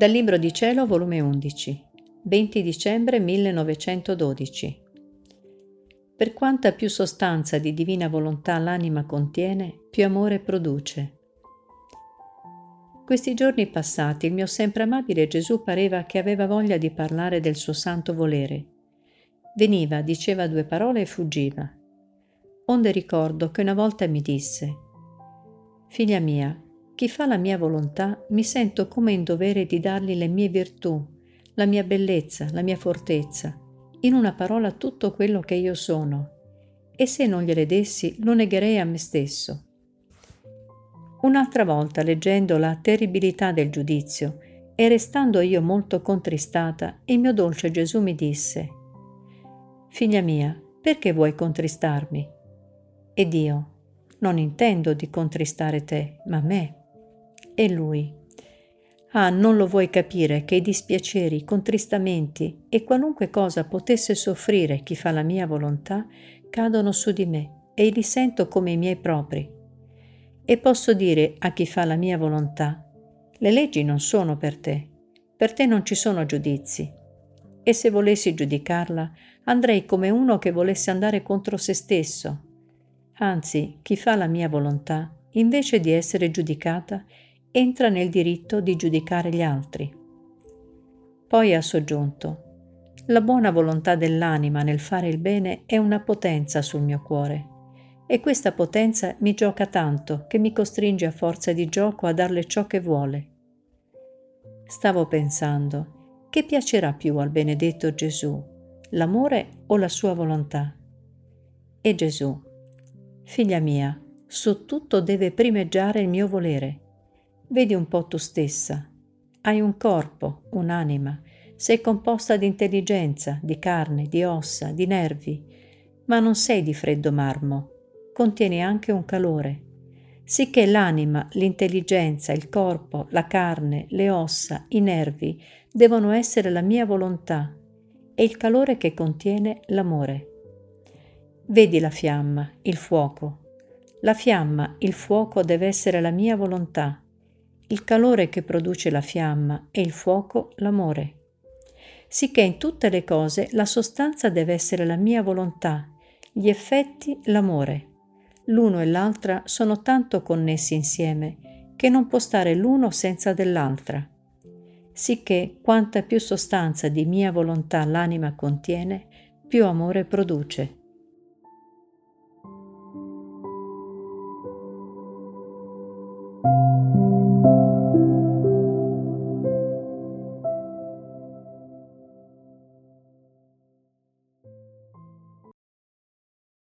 Dal Libro di Cielo, volume 11, 20 dicembre 1912. Per quanta più sostanza di divina volontà l'anima contiene, più amore produce. Questi giorni passati il mio sempre amabile Gesù pareva che aveva voglia di parlare del suo santo volere. Veniva, diceva due parole e fuggiva. Onde ricordo che una volta mi disse, Figlia mia, chi fa la mia volontà mi sento come in dovere di dargli le mie virtù, la mia bellezza, la mia fortezza, in una parola tutto quello che io sono, e se non gliele dessi lo negherei a me stesso. Un'altra volta, leggendo la terribilità del giudizio e restando io molto contristata, il mio dolce Gesù mi disse, Figlia mia, perché vuoi contristarmi? Ed io, non intendo di contristare te, ma me. E lui, Ah, non lo vuoi capire che i dispiaceri, i contristamenti e qualunque cosa potesse soffrire chi fa la mia volontà cadono su di me e li sento come i miei propri. E posso dire a chi fa la mia volontà, le leggi non sono per te, per te non ci sono giudizi. E se volessi giudicarla, andrei come uno che volesse andare contro se stesso. Anzi, chi fa la mia volontà, invece di essere giudicata, entra nel diritto di giudicare gli altri. Poi ha soggiunto, la buona volontà dell'anima nel fare il bene è una potenza sul mio cuore e questa potenza mi gioca tanto che mi costringe a forza di gioco a darle ciò che vuole. Stavo pensando, che piacerà più al benedetto Gesù, l'amore o la sua volontà? E Gesù, figlia mia, su tutto deve primeggiare il mio volere Vedi un po' tu stessa. Hai un corpo, un'anima, sei composta di intelligenza, di carne, di ossa, di nervi, ma non sei di freddo marmo, contieni anche un calore. Sicché l'anima, l'intelligenza, il corpo, la carne, le ossa, i nervi devono essere la mia volontà e il calore che contiene l'amore. Vedi la fiamma, il fuoco. La fiamma, il fuoco deve essere la mia volontà il calore che produce la fiamma e il fuoco l'amore. Sicché in tutte le cose la sostanza deve essere la mia volontà, gli effetti l'amore. L'uno e l'altra sono tanto connessi insieme che non può stare l'uno senza dell'altra. Sicché quanta più sostanza di mia volontà l'anima contiene, più amore produce. thank